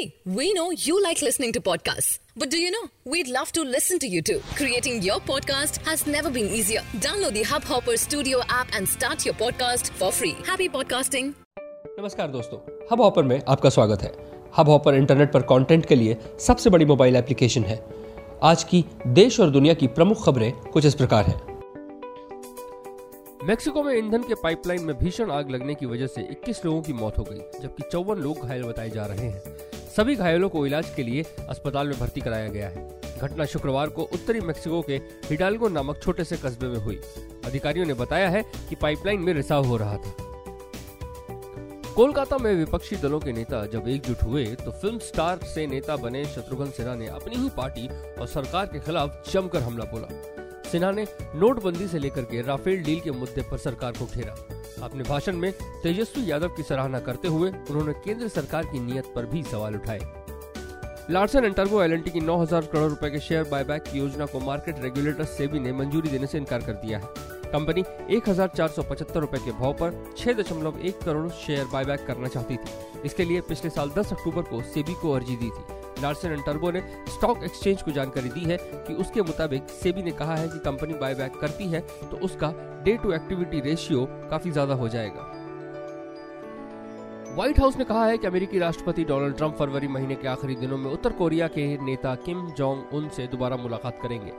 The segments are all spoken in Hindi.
See, we know you like listening to podcasts. But do you know? We'd love to listen to you too. Creating your podcast has never been easier. Download the Hubhopper Studio app and start your podcast for free. Happy podcasting. नमस्कार दोस्तों हब हॉपर में आपका स्वागत है हब हॉपर इंटरनेट पर कंटेंट के लिए सबसे बड़ी मोबाइल एप्लीकेशन है आज की देश और दुनिया की प्रमुख खबरें कुछ इस प्रकार हैं मेक्सिको में ईंधन के पाइपलाइन में भीषण आग लगने की वजह से 21 लोगों की मौत हो गई जबकि चौवन लोग घायल बताए जा रहे हैं सभी घायलों को इलाज के लिए अस्पताल में भर्ती कराया गया है। घटना शुक्रवार को उत्तरी मेक्सिको के हिडालगो नामक छोटे से कस्बे में हुई। अधिकारियों ने बताया है कि पाइपलाइन में रिसाव हो रहा था। कोलकाता में विपक्षी दलों के नेता जब एकजुट हुए तो फ़िल्म स्टार से नेता बने शत्रुघ्न सिन्हा ने अपनी ही पार्टी और सरकार के खिलाफ जमकर हमला बोला। सिन्हा ने नोटबंदी से लेकर के राफेल डील के मुद्दे पर सरकार को घेरा। अपने भाषण में तेजस्वी यादव की सराहना करते हुए उन्होंने केंद्र सरकार की नीयत पर भी सवाल उठाए। लार्सन एंड टर्बो एल की 9000 करोड़ रुपए के शेयर बायबैक की योजना को मार्केट रेगुलेटर सेबी ने मंजूरी देने से इनकार कर दिया है। कंपनी एक रुपए के भाव पर 6.1 करोड़ शेयर बायबैक करना चाहती थी। इसके लिए पिछले साल 10 अक्टूबर को सेबी को अर्जी दी थी। लार्सन एंड टर्बो ने स्टॉक एक्सचेंज को जानकारी दी है कि उसके मुताबिक सेबी ने कहा है कि कंपनी बायबैक करती है तो उसका डे टू एक्टिविटी रेशियो काफ़ी ज़्यादा हो जाएगा। व्हाइट हाउस ने कहा है कि अमेरिकी राष्ट्रपति डोनाल्ड ट्रंप फरवरी महीने के आखिरी दिनों में उत्तर कोरिया के नेता किम जोंग उन से दोबारा मुलाकात करेंगे।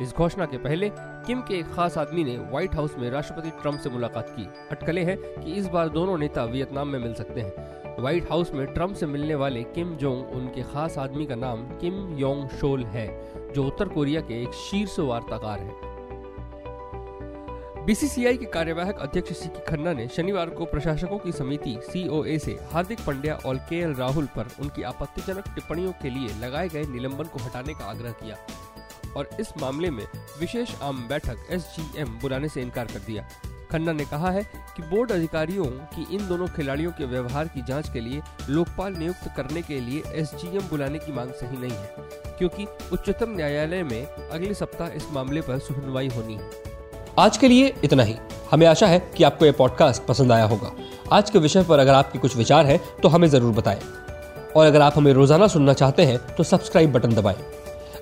इस घोषणा के पहले किम के एक खास आदमी ने व्हाइट हाउस में राष्ट्रपति ट्रंप से मुलाकात की। अटकले हैं कि इस बार दोनों नेता वियतनाम में मिल सकते हैं। व्हाइट हाउस में ट्रंप से मिलने वाले किम जोंग, उनके खास आदमी का नाम किम योंग शोल है, जो उत्तर कोरिया के एक शीर्ष वार्ताकार हैं। बीसीसीआई के कार्यवाहक अध्यक्ष सीकी खन्ना ने शनिवार को प्रशासकों की समिति, सीओए से हार्दिक पंड्या और के राहुल पर उनकी आपत्तिजनक टिप्पणियों के लिए लगाए गए निलंबन को हटाने का आग्रह किया। और इस मामले में विशेष आम बैठक एसजीएम बुलाने से इनकार कर दिया। खन्ना ने कहा है कि बोर्ड अधिकारियों की इन दोनों खिलाड़ियों के व्यवहार की जाँच के लिए लोकपाल नियुक्त करने के लिए एसजीएम बुलाने की मांग सही नहीं है, क्योंकि उच्चतम न्यायालय में अगले सप्ताह इस मामले पर सुनवाई होनी है। आज के लिए इतना ही। हमें आशा है कि आपको यह पॉडकास्ट पसंद आया होगा। आज के विषय पर अगर आपके कुछ विचार हैं तो हमें ज़रूर बताएँ। और अगर आप हमें रोज़ाना सुनना चाहते हैं तो सब्सक्राइब बटन दबाएँ।